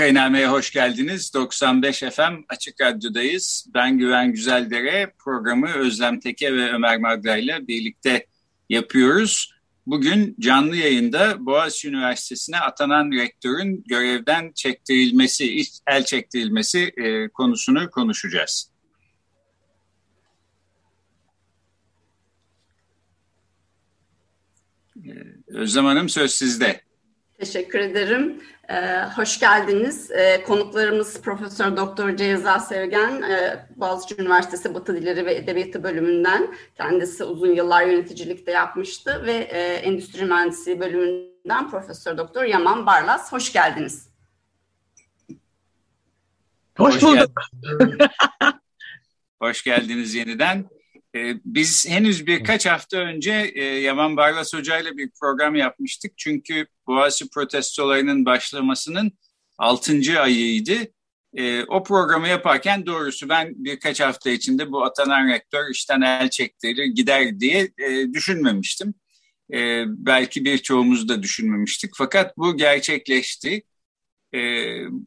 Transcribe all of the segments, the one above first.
Vakainame'ye hoş geldiniz. 95 FM Açık Radyo'dayız. Ben Güven Güzeldere. Programı Özlem Teke ve Ömer Madra ile birlikte yapıyoruz. Bugün canlı yayında Boğaziçi Üniversitesi'ne atanan rektörün görevden çektirilmesi, el çektirilmesi e, konusunu konuşacağız. E, Özlem Hanım söz sizde. Teşekkür ederim. Ee, hoş geldiniz. Ee, konuklarımız Profesör Doktor Ceyza Sevgen, e, Boğaziçi Üniversitesi Batı Dilleri ve Edebiyatı bölümünden. Kendisi uzun yıllar yöneticilikte yapmıştı ve e, Endüstri Mühendisliği bölümünden Profesör Doktor Yaman Barlas. Hoş geldiniz. Hoş, hoş bulduk. hoş geldiniz yeniden. Ee, biz henüz birkaç hafta önce e, Yaman Barlas Hoca ile bir program yapmıştık. Çünkü Boğaziçi protestolarının başlamasının 6. ayıydı. Ee, o programı yaparken doğrusu ben birkaç hafta içinde bu atanan rektör işten el çektirir gider diye e, düşünmemiştim. Ee, belki birçoğumuz da düşünmemiştik. Fakat bu gerçekleşti.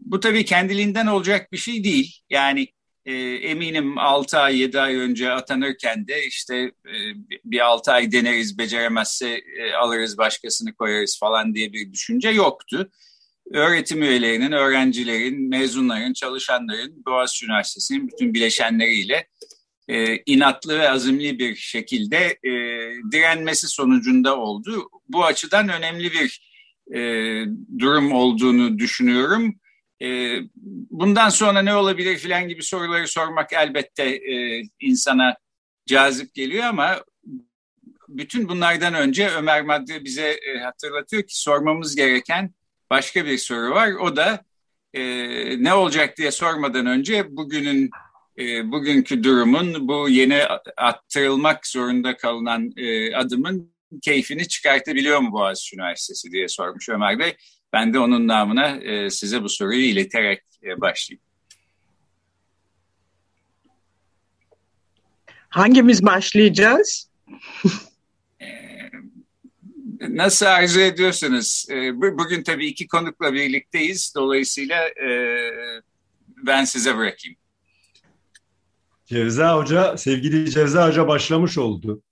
Bu tabii kendiliğinden olacak bir şey değil. Yani e, eminim 6 ay 7 ay önce atanırken de işte e, bir 6 ay deneriz beceremezse e, alırız başkasını koyarız falan diye bir düşünce yoktu. Öğretim üyelerinin, öğrencilerin, mezunların, çalışanların Boğaziçi Üniversitesi'nin bütün bileşenleriyle e, inatlı ve azimli bir şekilde e, direnmesi sonucunda oldu. Bu açıdan önemli bir e, durum olduğunu düşünüyorum. E, bundan sonra ne olabilir filan gibi soruları sormak elbette e, insana cazip geliyor ama bütün bunlardan önce Ömer Madde bize e, hatırlatıyor ki sormamız gereken başka bir soru var. O da e, ne olacak diye sormadan önce bugünün e, bugünkü durumun bu yeni attırılmak zorunda kalınan e, adımın keyfini çıkartabiliyor mu Boğaziçi Üniversitesi diye sormuş Ömer Bey. Ben de onun namına e, size bu soruyu ileterek e, başlayayım. Hangimiz başlayacağız? E, nasıl arzu ediyorsunuz? E, bugün tabii iki konukla birlikteyiz. Dolayısıyla e, ben size bırakayım. Cevza Hoca, sevgili Cevza Hoca başlamış oldu.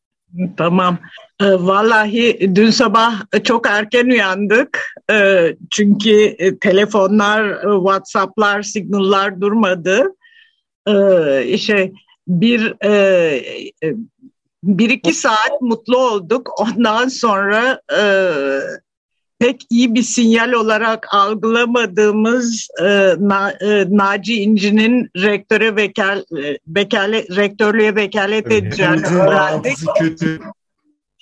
Tamam. Ee, vallahi dün sabah çok erken uyandık. Ee, çünkü e, telefonlar, e, WhatsApp'lar, signallar durmadı. Şey bir e, bir iki saat mutlu olduk. Ondan sonra pek iyi bir sinyal olarak algılamadığımız Naci İnci'nin rektöre vekal, vekale, rektörlüğe vekalet edeceğini öğrendik. kötü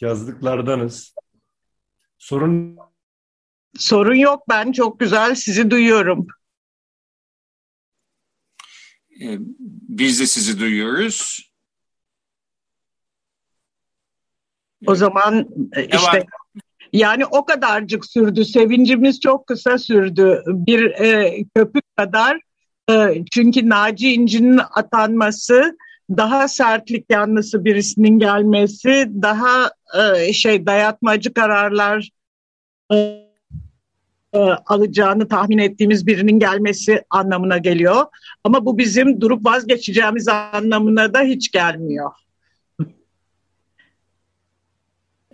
yazdıklardanız. Sorun Sorun yok ben çok güzel sizi duyuyorum. Ee, biz de sizi duyuyoruz. O zaman e, işte yani o kadarcık sürdü. Sevincimiz çok kısa sürdü. Bir e, köpük kadar. E, çünkü Naci İnci'nin atanması daha sertlik yanlısı birisinin gelmesi, daha e, şey dayatmacı kararlar e, e, alacağını tahmin ettiğimiz birinin gelmesi anlamına geliyor. Ama bu bizim durup vazgeçeceğimiz anlamına da hiç gelmiyor.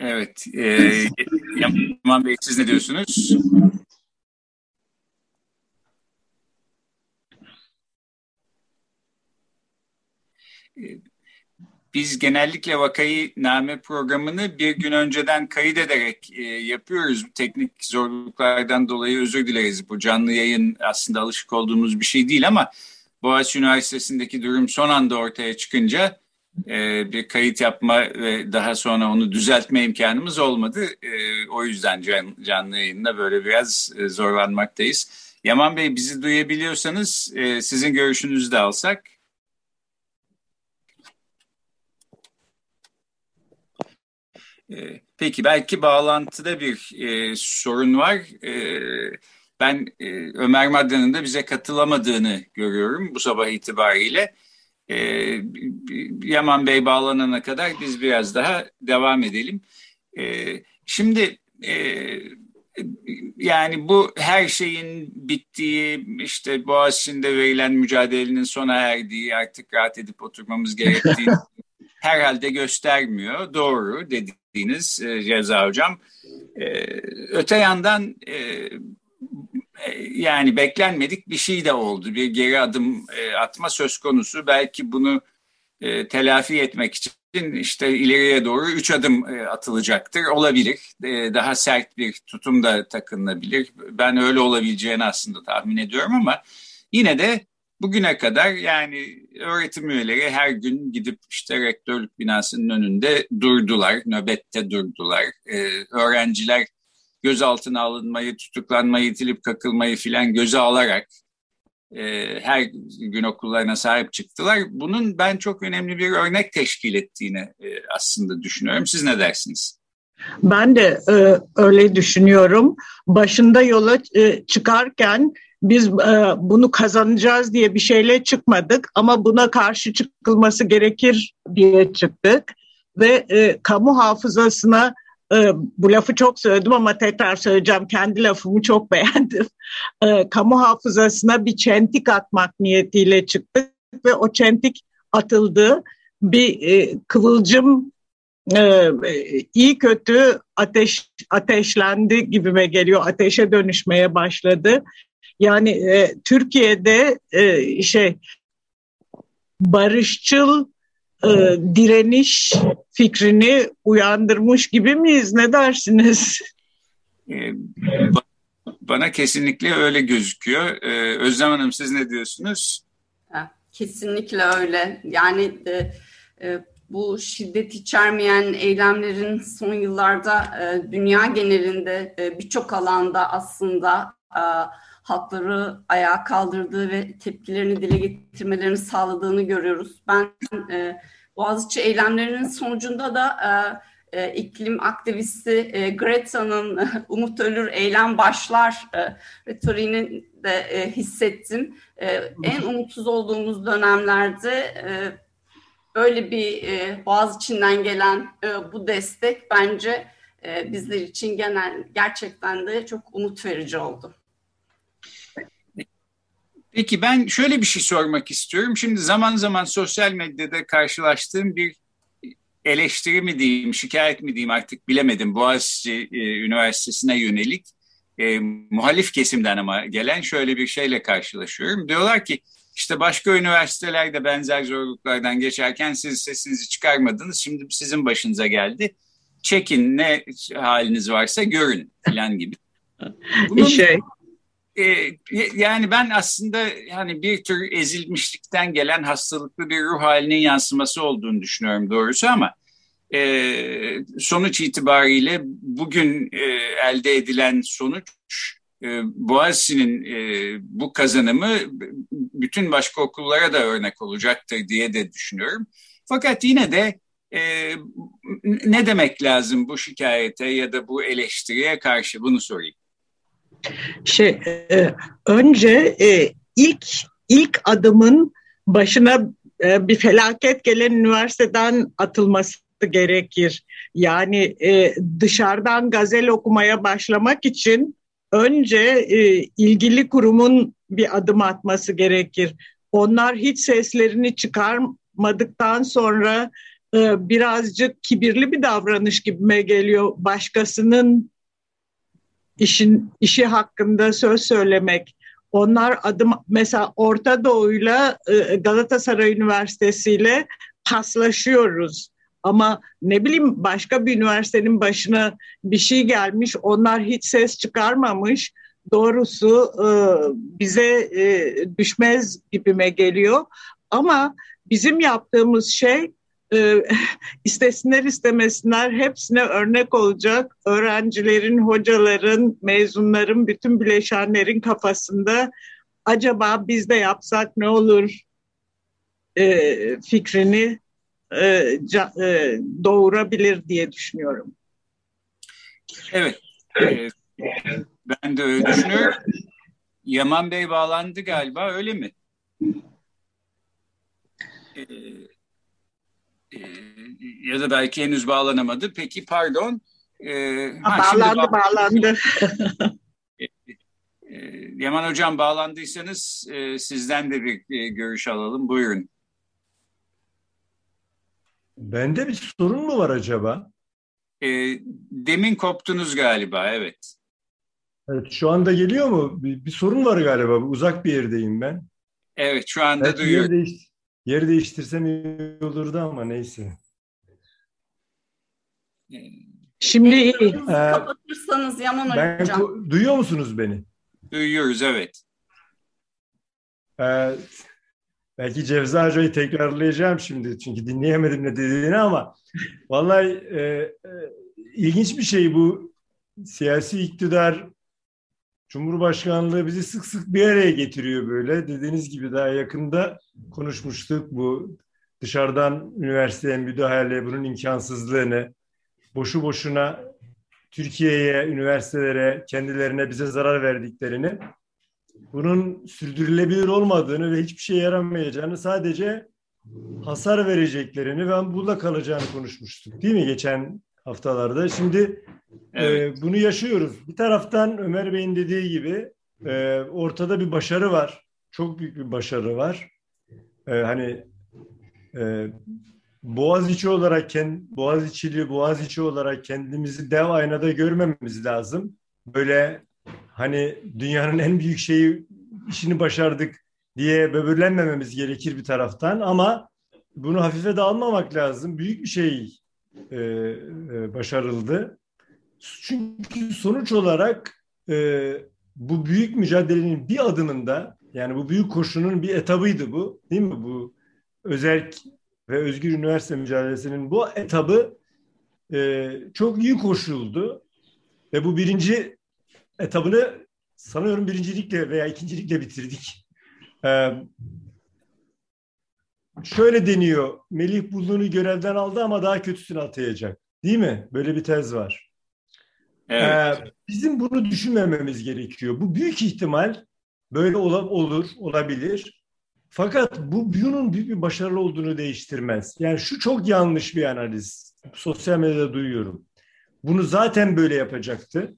Evet. E, Yaman Bey siz ne diyorsunuz? Biz genellikle vakayı name programını bir gün önceden kaydederek e, yapıyoruz. Teknik zorluklardan dolayı özür dileriz. Bu canlı yayın aslında alışık olduğumuz bir şey değil ama Boğaziçi Üniversitesi'ndeki durum son anda ortaya çıkınca e, bir kayıt yapma ve daha sonra onu düzeltme imkanımız olmadı. E, o yüzden can, canlı yayında böyle biraz e, zorlanmaktayız. Yaman Bey bizi duyabiliyorsanız e, sizin görüşünüzü de alsak. E, peki belki bağlantıda bir e, sorun var. Ben Ömer Madra'nın da bize katılamadığını görüyorum bu sabah itibariyle. E, Yaman Bey bağlanana kadar biz biraz daha devam edelim. E, şimdi e, yani bu her şeyin bittiği, işte Boğaziçi'nde verilen mücadelenin sona erdiği, artık rahat edip oturmamız gerektiği herhalde göstermiyor. Doğru dediğiniz e, Ceza Hocam. E, öte yandan e, yani beklenmedik bir şey de oldu. Bir geri adım e, atma söz konusu. Belki bunu e, telafi etmek için işte ileriye doğru üç adım atılacaktır. Olabilir. Daha sert bir tutum da takınılabilir. Ben öyle olabileceğini aslında tahmin ediyorum ama yine de bugüne kadar yani öğretim üyeleri her gün gidip işte rektörlük binasının önünde durdular, nöbette durdular. Öğrenciler gözaltına alınmayı, tutuklanmayı, itilip kakılmayı filan göze alarak e, her gün okullarına sahip çıktılar. Bunun ben çok önemli bir örnek teşkil ettiğini e, aslında düşünüyorum. Siz ne dersiniz? Ben de e, öyle düşünüyorum. Başında yola e, çıkarken biz e, bunu kazanacağız diye bir şeyle çıkmadık ama buna karşı çıkılması gerekir diye çıktık ve e, kamu hafızasına e, bu lafı çok söyledim ama tekrar söyleyeceğim. Kendi lafımı çok beğendim. E, kamu hafızasına bir çentik atmak niyetiyle çıktık ve o çentik atıldı. Bir e, kıvılcım e, iyi kötü ateş ateşlendi gibime geliyor. Ateşe dönüşmeye başladı. Yani e, Türkiye'de e, şey barışçıl e, direniş fikrini uyandırmış gibi miyiz? Ne dersiniz? Ee, bana kesinlikle öyle gözüküyor. Ee, Özlem Hanım siz ne diyorsunuz? Kesinlikle öyle. Yani e, e, bu şiddet içermeyen eylemlerin son yıllarda e, dünya genelinde e, birçok alanda aslında e, halkları ayağa kaldırdığı ve tepkilerini dile getirmelerini sağladığını görüyoruz. Ben e, Boğaziçi eylemlerinin sonucunda da e, e, iklim aktivisti e, Greta'nın e, Umut Ölür eylem başlar e, retoriğini de e, hissettim. E, en umutsuz olduğumuz dönemlerde e, böyle bir e, Boğaziçi'nden gelen e, bu destek bence e, bizler için genel gerçekten de çok umut verici oldu. Peki ben şöyle bir şey sormak istiyorum. Şimdi zaman zaman sosyal medyada karşılaştığım bir eleştiri mi diyeyim, şikayet mi diyeyim artık bilemedim. Boğaziçi e, Üniversitesi'ne yönelik e, muhalif kesimden ama gelen şöyle bir şeyle karşılaşıyorum. Diyorlar ki işte başka üniversitelerde benzer zorluklardan geçerken siz sesinizi çıkarmadınız. Şimdi sizin başınıza geldi. Çekin ne haliniz varsa görün falan gibi. Bunun, şey e, yani ben aslında yani bir tür ezilmişlikten gelen hastalıklı bir ruh halinin yansıması olduğunu düşünüyorum doğrusu ama e, sonuç itibariyle bugün e, elde edilen sonuç e, Boğaziçi'nin e, bu kazanımı bütün başka okullara da örnek olacaktır diye de düşünüyorum. Fakat yine de e, ne demek lazım bu şikayete ya da bu eleştiriye karşı bunu sorayım. Şey, e, önce e, ilk ilk adımın başına e, bir felaket gelen üniversiteden atılması gerekir. Yani e, dışarıdan gazel okumaya başlamak için önce e, ilgili kurumun bir adım atması gerekir. Onlar hiç seslerini çıkarmadıktan sonra e, birazcık kibirli bir davranış gibime geliyor. Başkasının işin işi hakkında söz söylemek. Onlar adım mesela Orta Doğu'yla Galatasaray Üniversitesi ile paslaşıyoruz. Ama ne bileyim başka bir üniversitenin başına bir şey gelmiş, onlar hiç ses çıkarmamış. Doğrusu bize düşmez gibime geliyor. Ama bizim yaptığımız şey e, istesinler istemesinler hepsine örnek olacak öğrencilerin, hocaların, mezunların, bütün bileşenlerin kafasında acaba biz de yapsak ne olur e, fikrini e, ca, e, doğurabilir diye düşünüyorum. Evet, e, ben de öyle düşünüyorum. Yaman Bey bağlandı galiba, öyle mi? E, ya da belki henüz bağlanamadı. Peki pardon. E, ha, bağlandı, bağlandı. E, e, Yaman Hocam bağlandıysanız e, sizden de bir e, görüş alalım. Buyurun. Bende bir sorun mu var acaba? E, demin koptunuz galiba, evet. Evet, şu anda geliyor mu? Bir, bir sorun var galiba. Uzak bir yerdeyim ben. Evet, şu anda evet, duyuyorum. Değiş, yer değiştirsem iyi olurdu ama neyse. Şimdi iyi. Ee, kapatırsanız Yaman ben, Hocam. Duyuyor musunuz beni? Duyuyoruz, evet. Ee, belki Cevza Hoca'yı tekrarlayacağım şimdi çünkü dinleyemedim ne dediğini ama vallahi e, e, ilginç bir şey bu siyasi iktidar Cumhurbaşkanlığı bizi sık sık bir araya getiriyor böyle. Dediğiniz gibi daha yakında konuşmuştuk bu dışarıdan üniversiteye müdahale, bunun imkansızlığını, boşu boşuna Türkiye'ye, üniversitelere, kendilerine bize zarar verdiklerini, bunun sürdürülebilir olmadığını ve hiçbir şey yaramayacağını sadece hasar vereceklerini ve burada kalacağını konuşmuştuk değil mi geçen haftalarda. Şimdi evet. e, bunu yaşıyoruz. Bir taraftan Ömer Bey'in dediği gibi e, ortada bir başarı var. Çok büyük bir başarı var. E, hani e, Boğaziçi olarak Boğaziçi'li Boğaziçi olarak kendimizi dev aynada görmememiz lazım. Böyle hani dünyanın en büyük şeyi işini başardık diye böbürlenmememiz gerekir bir taraftan ama bunu hafife de almamak lazım. Büyük bir şey e, e, başarıldı. Çünkü sonuç olarak e, bu büyük mücadelenin bir adımında yani bu büyük koşunun bir etabıydı bu değil mi? Bu özel ve özgür üniversite mücadelesinin bu etabı e, çok iyi koşuldu ve bu birinci etabını sanıyorum birincilikle veya ikincilikle bitirdik. Ee, şöyle deniyor, Melih Bulun'u görevden aldı ama daha kötüsünü atayacak. Değil mi? Böyle bir tez var. Evet. Ee, bizim bunu düşünmememiz gerekiyor. Bu büyük ihtimal böyle ol, olur, olabilir. Fakat bu bunun büyük bir başarılı olduğunu değiştirmez. Yani şu çok yanlış bir analiz. Sosyal medyada duyuyorum. Bunu zaten böyle yapacaktı.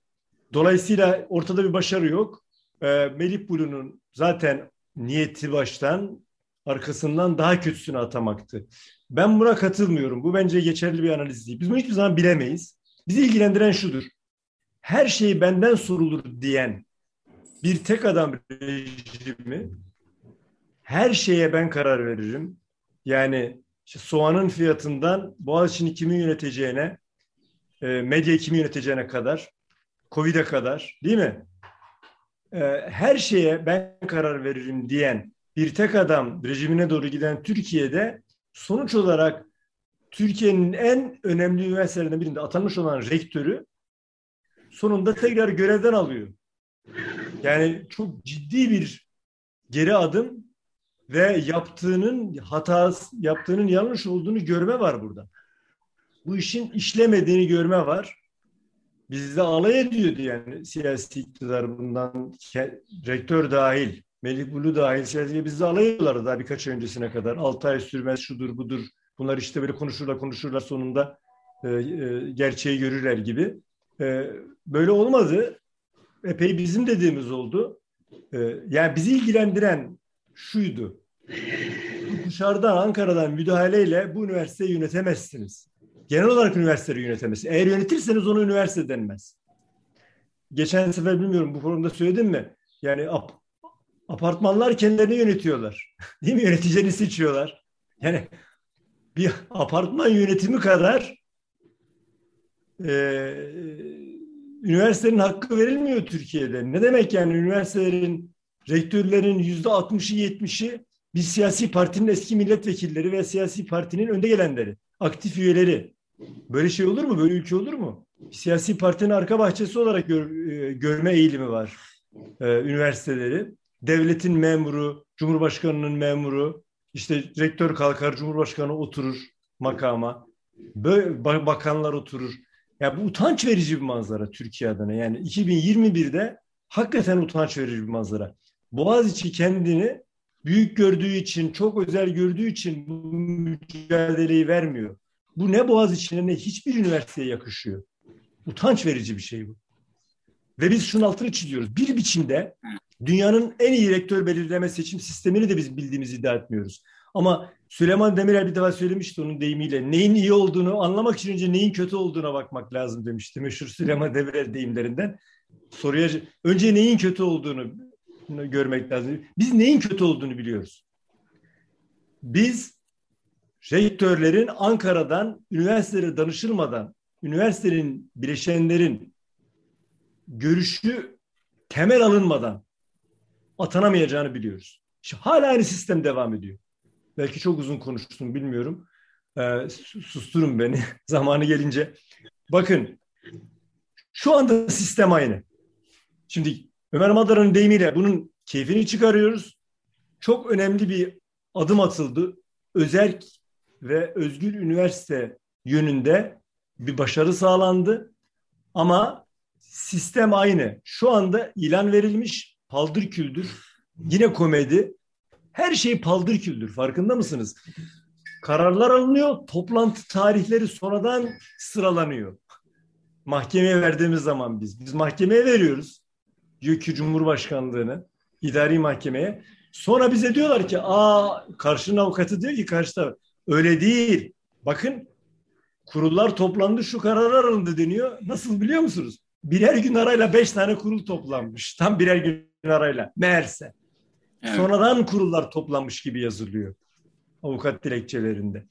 Dolayısıyla ortada bir başarı yok. Ee, Melih Bulu'nun zaten niyeti baştan arkasından daha kötüsünü atamaktı. Ben buna katılmıyorum. Bu bence geçerli bir analiz değil. Biz bunu hiçbir zaman bilemeyiz. Bizi ilgilendiren şudur. Her şey benden sorulur diyen bir tek adam rejimi her şeye ben karar veririm. Yani işte soğanın fiyatından Boğaziçi'ni kimin yöneteceğine, e, medya kimi yöneteceğine kadar, Covid'e kadar değil mi? E, her şeye ben karar veririm diyen bir tek adam rejimine doğru giden Türkiye'de sonuç olarak Türkiye'nin en önemli üniversitelerinden birinde atanmış olan rektörü sonunda tekrar görevden alıyor. Yani çok ciddi bir geri adım ve yaptığının hatası, yaptığının yanlış olduğunu görme var burada. Bu işin işlemediğini görme var. Bizde alay ediyordu yani siyasi iktidar bundan rektör dahil. Melih Bulu dahil siyasi bizde alay ediyorlardı daha birkaç ay öncesine kadar. Altı ay sürmez şudur budur. Bunlar işte böyle konuşurlar konuşurlar sonunda e, e, gerçeği görürler gibi. E, böyle olmadı. Epey bizim dediğimiz oldu. E, yani bizi ilgilendiren şuydu. Dışarıdan Ankara'dan müdahaleyle bu üniversiteyi yönetemezsiniz. Genel olarak üniversiteyi yönetemezsiniz. Eğer yönetirseniz onu üniversite denmez. Geçen sefer bilmiyorum bu forumda söyledim mi? Yani ap apartmanlar kendilerini yönetiyorlar. Değil mi? Yöneticini seçiyorlar. Yani bir apartman yönetimi kadar e, üniversitenin hakkı verilmiyor Türkiye'de. Ne demek yani üniversitelerin rektörlerin yüzde 60'ı 70'i bir siyasi partinin eski milletvekilleri ve siyasi partinin önde gelenleri, aktif üyeleri. Böyle şey olur mu? Böyle ülke olur mu? Siyasi partinin arka bahçesi olarak gör, e, görme eğilimi var e, üniversiteleri. Devletin memuru, Cumhurbaşkanının memuru, işte rektör kalkar, Cumhurbaşkanı oturur makama. Böyle bakanlar oturur. Ya bu utanç verici bir manzara Türkiye adına. Yani 2021'de hakikaten utanç verici bir manzara. Boğaziçi kendini büyük gördüğü için, çok özel gördüğü için bu mücadeleyi vermiyor. Bu ne Boğaziçi'ne ne hiçbir üniversiteye yakışıyor. Utanç verici bir şey bu. Ve biz şunun altını çiziyoruz. Bir biçimde dünyanın en iyi rektör belirleme seçim sistemini de biz bildiğimizi iddia etmiyoruz. Ama Süleyman Demirel bir defa söylemişti onun deyimiyle. Neyin iyi olduğunu anlamak için önce neyin kötü olduğuna bakmak lazım demişti. Meşhur Süleyman Demirel deyimlerinden. Soruya önce neyin kötü olduğunu görmek lazım. Biz neyin kötü olduğunu biliyoruz. Biz rektörlerin Ankara'dan üniversitelere danışılmadan üniversitenin bileşenlerin görüşü temel alınmadan atanamayacağını biliyoruz. İşte hala aynı sistem devam ediyor. Belki çok uzun konuştum bilmiyorum. Ee, susturun beni zamanı gelince. Bakın şu anda sistem aynı. Şimdi Ömer Madar'ın deyimiyle bunun keyfini çıkarıyoruz. Çok önemli bir adım atıldı. Özerk ve özgür üniversite yönünde bir başarı sağlandı. Ama sistem aynı. Şu anda ilan verilmiş paldır küldür. Yine komedi. Her şey paldır küldür. Farkında mısınız? Kararlar alınıyor. Toplantı tarihleri sonradan sıralanıyor. Mahkemeye verdiğimiz zaman biz. Biz mahkemeye veriyoruz. Diyor ki Cumhurbaşkanlığını idari mahkemeye. Sonra bize diyorlar ki aa karşının avukatı diyor ki karşıda öyle değil. Bakın kurullar toplandı şu kararlar alındı deniyor. Nasıl biliyor musunuz? Birer gün arayla beş tane kurul toplanmış. Tam birer gün arayla. Meğerse. Evet. Sonradan kurullar toplanmış gibi yazılıyor. Avukat dilekçelerinde.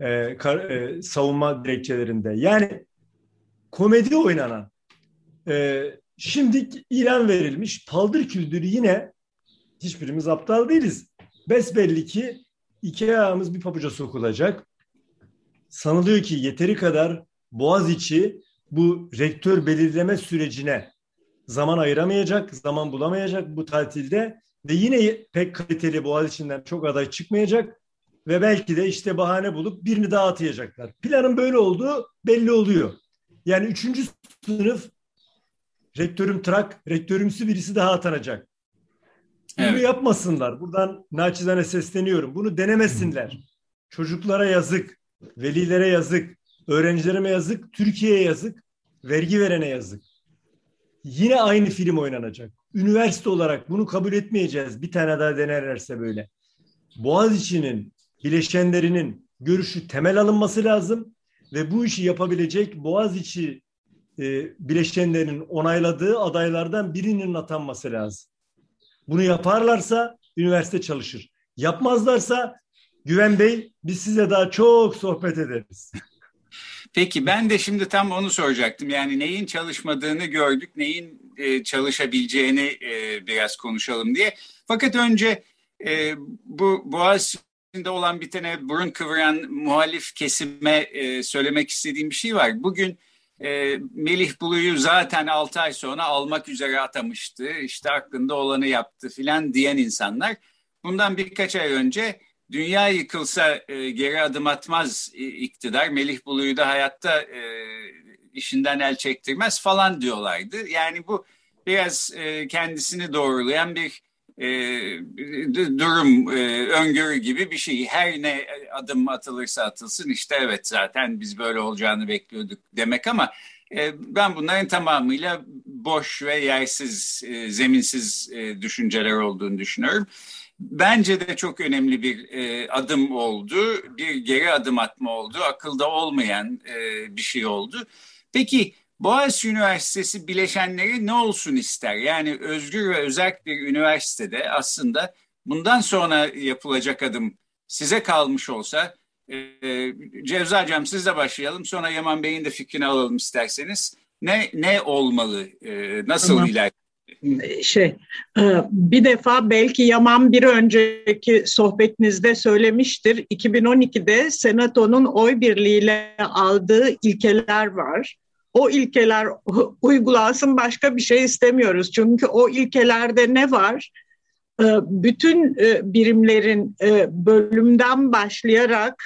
E, kar, e, savunma dilekçelerinde. Yani komedi oynanan. E, şimdi ilan verilmiş. Paldır küldürü yine hiçbirimiz aptal değiliz. Besbelli ki iki ayağımız bir pabuca sokulacak. Sanılıyor ki yeteri kadar Boğaz içi bu rektör belirleme sürecine zaman ayıramayacak, zaman bulamayacak bu tatilde ve yine pek kaliteli Boğaziçi'nden çok aday çıkmayacak ve belki de işte bahane bulup birini daha atayacaklar. Planın böyle olduğu belli oluyor. Yani üçüncü sınıf rektörüm trak, rektörümsü birisi daha atanacak. Bunu evet. yapmasınlar. Buradan naçizane sesleniyorum. Bunu denemesinler. Çocuklara yazık, velilere yazık, öğrencilerime yazık, Türkiye'ye yazık, vergi verene yazık. Yine aynı film oynanacak. Üniversite olarak bunu kabul etmeyeceğiz. Bir tane daha denerlerse böyle. Boğaziçi'nin bileşenlerinin görüşü temel alınması lazım ve bu işi yapabilecek Boğaziçi e, bileşenlerinin onayladığı adaylardan birinin atanması lazım. Bunu yaparlarsa üniversite çalışır. Yapmazlarsa Güven Bey biz size daha çok sohbet ederiz. Peki ben de şimdi tam onu soracaktım. Yani neyin çalışmadığını gördük, neyin e, çalışabileceğini e, biraz konuşalım diye. Fakat önce e, bu Boğaziçi'nde olan bitene burun kıvıran muhalif kesime e, söylemek istediğim bir şey var. Bugün e, Melih Bulu'yu zaten 6 ay sonra almak üzere atamıştı. İşte aklında olanı yaptı filan diyen insanlar. Bundan birkaç ay önce dünya yıkılsa e, geri adım atmaz iktidar. Melih Bulu'yu da hayatta e, işinden el çektirmez falan diyorlardı. Yani bu biraz e, kendisini doğrulayan bir e, durum, e, öngörü gibi bir şey. Her ne adım atılırsa atılsın işte evet zaten biz böyle olacağını bekliyorduk demek ama e, ben bunların tamamıyla boş ve yersiz, e, zeminsiz e, düşünceler olduğunu düşünüyorum. Bence de çok önemli bir e, adım oldu, bir geri adım atma oldu, akılda olmayan e, bir şey oldu. Peki Boğaziçi Üniversitesi bileşenleri ne olsun ister? Yani özgür ve özerk bir üniversitede aslında bundan sonra yapılacak adım size kalmış olsa, e, Cevza Hocam sizle başlayalım, sonra Yaman Bey'in de fikrini alalım isterseniz. Ne ne olmalı, e, nasıl tamam. ilerlemeli? şey e, bir defa belki Yaman bir önceki sohbetinizde söylemiştir. 2012'de Senato'nun oy birliğiyle aldığı ilkeler var. O ilkeler uygulansın başka bir şey istemiyoruz. Çünkü o ilkelerde ne var? E, bütün e, birimlerin bölümden başlayarak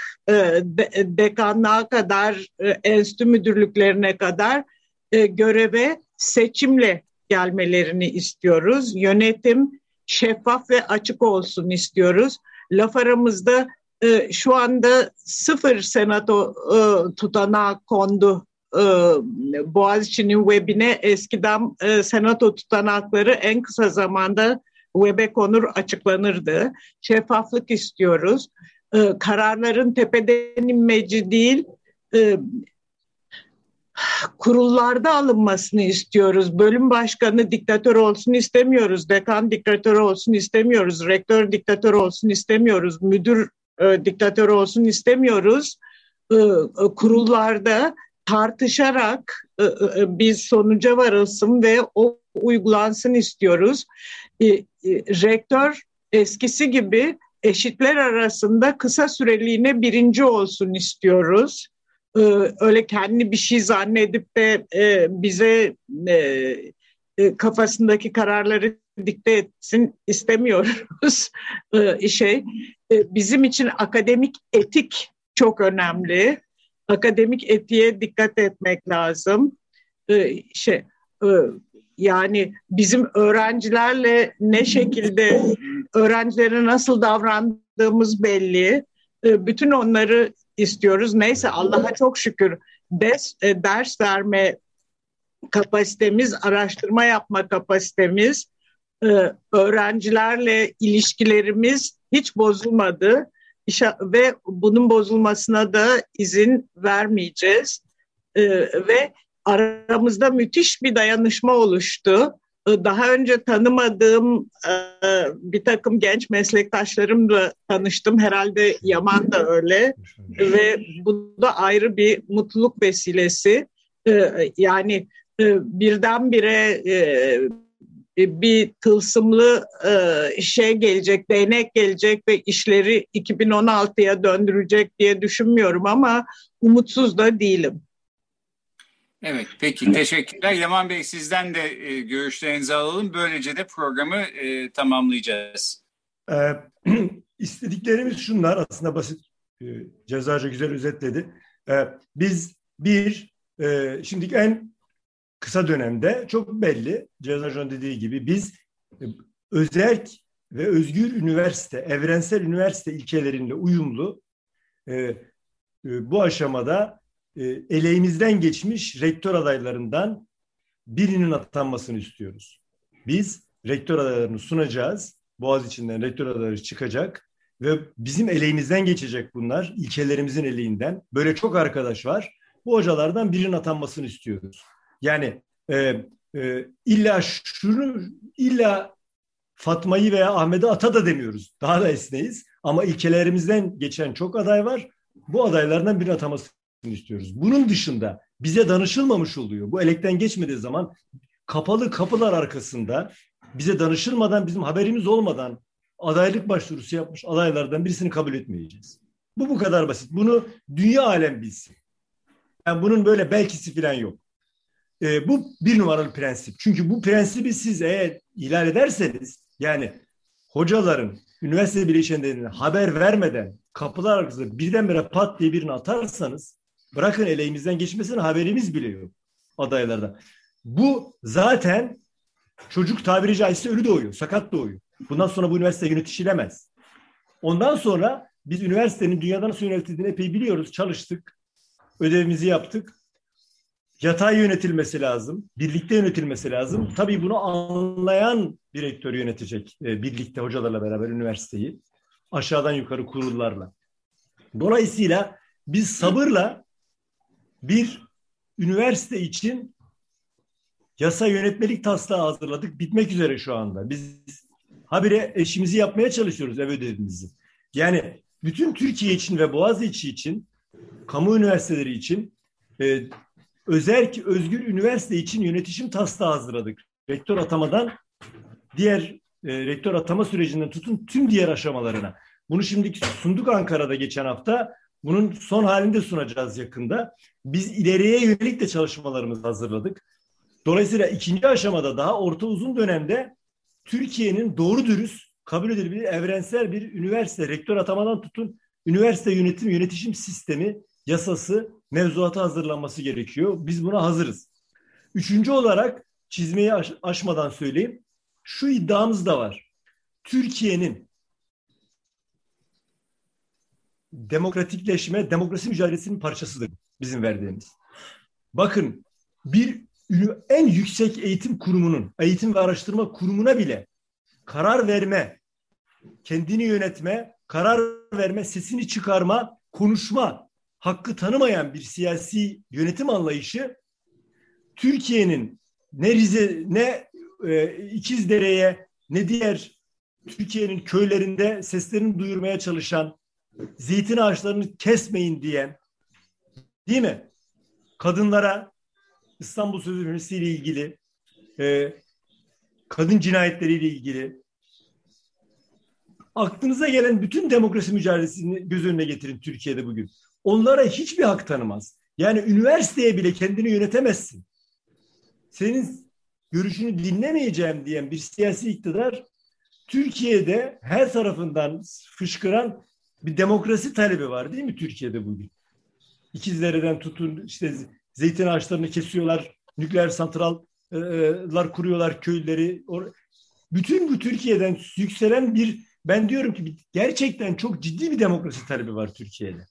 dekanlığa kadar, enstitü müdürlüklerine kadar göreve seçimle gelmelerini istiyoruz. Yönetim şeffaf ve açık olsun istiyoruz. Laf aramızda e, şu anda sıfır senato e, tutanağı kondu e, Boğaziçi'nin webine eskiden e, senato tutanakları en kısa zamanda web'e konur açıklanırdı. Şeffaflık istiyoruz. E, kararların tepeden inmeci değil, e, kurullarda alınmasını istiyoruz. Bölüm başkanı diktatör olsun istemiyoruz. Dekan diktatör olsun istemiyoruz. Rektör diktatör olsun istemiyoruz. Müdür e, diktatör olsun istemiyoruz. E, e, kurullarda tartışarak e, e, biz sonuca varılsın ve o uygulansın istiyoruz. E, rektör eskisi gibi eşitler arasında kısa süreliğine birinci olsun istiyoruz öyle kendi bir şey zannedip de bize kafasındaki kararları dikte etsin istemiyoruz. şey bizim için akademik etik çok önemli. Akademik etiğe dikkat etmek lazım. E, şey e, yani bizim öğrencilerle ne şekilde öğrencilere nasıl davrandığımız belli. E, bütün onları istiyoruz. Neyse Allah'a çok şükür ders, e, ders verme kapasitemiz, araştırma yapma kapasitemiz, e, öğrencilerle ilişkilerimiz hiç bozulmadı ve bunun bozulmasına da izin vermeyeceğiz. E, ve aramızda müthiş bir dayanışma oluştu. Ee, daha önce tanımadığım e, bir takım genç meslektaşlarımla tanıştım. Herhalde Yaman da öyle ve bu da ayrı bir mutluluk vesilesi. Ee, yani e, birdenbire e, bir tılsımlı şey gelecek, değnek gelecek ve işleri 2016'ya döndürecek diye düşünmüyorum ama umutsuz da değilim. Evet, peki teşekkürler. Yaman Bey sizden de e, görüşlerinizi alalım. Böylece de programı e, tamamlayacağız. Ee, istediklerimiz şunlar, aslında basit, e, cezaca güzel özetledi. Ee, biz bir, e, şimdiki en kısa dönemde çok belli, Cezacan dediği gibi biz e, özerk ve özgür üniversite, evrensel üniversite ilkeleriyle uyumlu e, e, bu aşamada e, eleğimizden geçmiş rektör adaylarından birinin atanmasını istiyoruz. Biz rektör adaylarını sunacağız. Boğaz içinden rektör adayları çıkacak ve bizim eleğimizden geçecek bunlar. ilkelerimizin eleğinden. Böyle çok arkadaş var. Bu hocalardan birinin atanmasını istiyoruz. Yani e, e, illa şunu illa Fatma'yı veya Ahmet'i ata da demiyoruz. Daha da esneyiz. Ama ilkelerimizden geçen çok aday var. Bu adaylardan birini ataması istiyoruz. Bunun dışında bize danışılmamış oluyor. Bu elekten geçmediği zaman kapalı kapılar arkasında bize danışılmadan, bizim haberimiz olmadan adaylık başvurusu yapmış adaylardan birisini kabul etmeyeceğiz. Bu bu kadar basit. Bunu dünya alem bilsin. Yani bunun böyle belkisi falan yok. E, bu bir numaralı prensip. Çünkü bu prensibi siz eğer ihlal ederseniz yani hocaların üniversite bileşenlerine haber vermeden kapılar arkasında birdenbire pat diye birini atarsanız Bırakın eleğimizden geçmesine haberimiz bile yok adaylardan. Bu zaten çocuk tabiri caizse ölü doğuyor, sakat doğuyor. Bundan sonra bu üniversite yönetişilemez. Ondan sonra biz üniversitenin dünyadan nasıl yönetildiğini epey biliyoruz. Çalıştık, ödevimizi yaptık. Yatay yönetilmesi lazım, birlikte yönetilmesi lazım. Tabii bunu anlayan bir rektör yönetecek e, birlikte hocalarla beraber üniversiteyi. Aşağıdan yukarı kurullarla. Dolayısıyla biz sabırla bir üniversite için yasa yönetmelik taslağı hazırladık. Bitmek üzere şu anda. Biz habire eşimizi yapmaya çalışıyoruz ev ödevimizi. Yani bütün Türkiye için ve Boğaziçi için, kamu üniversiteleri için, e, özerk özgür üniversite için yönetişim taslağı hazırladık. Rektör atamadan diğer e, rektör atama sürecinden tutun tüm diğer aşamalarına. Bunu şimdi sunduk Ankara'da geçen hafta. Bunun son halini de sunacağız yakında. Biz ileriye yönelik de çalışmalarımızı hazırladık. Dolayısıyla ikinci aşamada daha orta uzun dönemde Türkiye'nin doğru dürüst kabul edilebilir evrensel bir üniversite rektör atamadan tutun üniversite yönetim yönetişim sistemi yasası mevzuatı hazırlanması gerekiyor. Biz buna hazırız. Üçüncü olarak çizmeyi aş aşmadan söyleyeyim. Şu iddiamız da var. Türkiye'nin demokratikleşme, demokrasi mücadelesinin parçasıdır bizim verdiğimiz. Bakın bir en yüksek eğitim kurumunun, eğitim ve araştırma kurumuna bile karar verme, kendini yönetme, karar verme, sesini çıkarma, konuşma hakkı tanımayan bir siyasi yönetim anlayışı Türkiye'nin ne Rize ne e, İkizdere'ye ne diğer Türkiye'nin köylerinde seslerini duyurmaya çalışan, zeytin ağaçlarını kesmeyin diyen, değil mi? Kadınlara İstanbul Sözleşmesi ile ilgili, e, kadın cinayetleriyle ilgili, aklınıza gelen bütün demokrasi mücadelesini göz önüne getirin Türkiye'de bugün. Onlara hiçbir hak tanımaz. Yani üniversiteye bile kendini yönetemezsin. Senin görüşünü dinlemeyeceğim diyen bir siyasi iktidar Türkiye'de her tarafından fışkıran bir demokrasi talebi var değil mi Türkiye'de bugün? İkizlerden tutun işte zeytin ağaçlarını kesiyorlar, nükleer santrallar kuruyorlar köyleri. Bütün bu Türkiye'den yükselen bir ben diyorum ki gerçekten çok ciddi bir demokrasi talebi var Türkiye'de.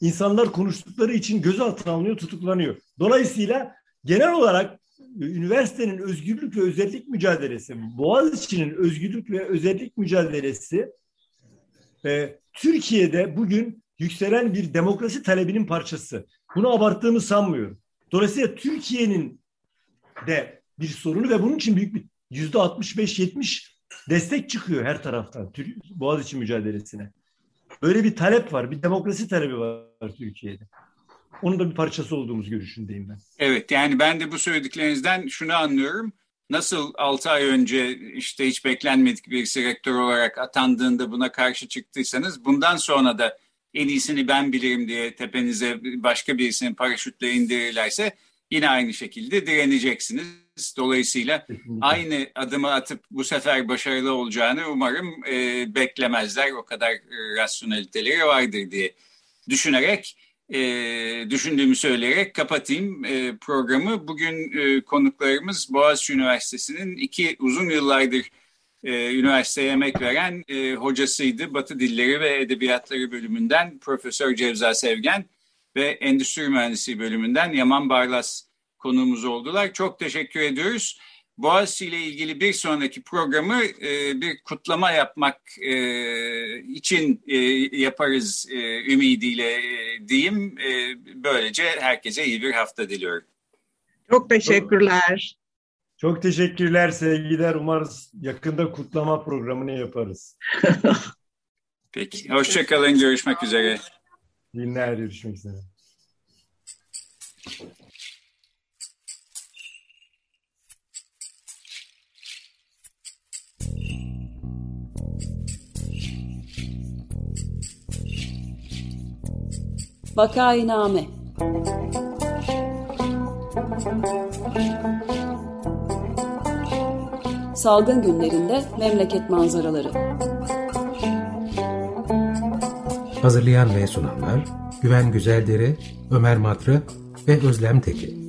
İnsanlar konuştukları için gözaltına alınıyor, tutuklanıyor. Dolayısıyla genel olarak üniversitenin özgürlük ve özellik mücadelesi, Boğaziçi'nin özgürlük ve özellik mücadelesi e, Türkiye'de bugün yükselen bir demokrasi talebinin parçası. Bunu abarttığımı sanmıyorum. Dolayısıyla Türkiye'nin de bir sorunu ve bunun için büyük bir yüzde 65-70 destek çıkıyor her taraftan Boğaziçi mücadelesine. Böyle bir talep var, bir demokrasi talebi var Türkiye'de. Onun da bir parçası olduğumuz görüşündeyim ben. Evet yani ben de bu söylediklerinizden şunu anlıyorum. Nasıl 6 ay önce işte hiç beklenmedik birisi rektör olarak atandığında buna karşı çıktıysanız bundan sonra da en iyisini ben bilirim diye tepenize başka birisinin paraşütle indirirlerse yine aynı şekilde direneceksiniz. Dolayısıyla aynı adımı atıp bu sefer başarılı olacağını umarım e, beklemezler. O kadar e, rasyoneliteleri vardır diye düşünerek e, düşündüğümü söyleyerek kapatayım e, programı. Bugün e, konuklarımız Boğaziçi Üniversitesi'nin iki uzun yıllardır e, üniversiteye emek veren e, hocasıydı. Batı Dilleri ve Edebiyatları bölümünden Profesör Cevza Sevgen ve Endüstri Mühendisliği bölümünden Yaman Barlas konuğumuz oldular. Çok teşekkür ediyoruz. Boğaziçi ile ilgili bir sonraki programı e, bir kutlama yapmak e, için e, yaparız e, ümidiyle e, diyeyim. E, böylece herkese iyi bir hafta diliyorum. Çok teşekkürler. Çok teşekkürler sevgiler. Umarız yakında kutlama programını yaparız. Peki. Hoşçakalın. Görüşmek üzere. Günler. Görüşmek üzere. Vakainame Salgın günlerinde memleket manzaraları Hazırlayan ve sunanlar Güven Güzeldere, Ömer Matra ve Özlem Tekin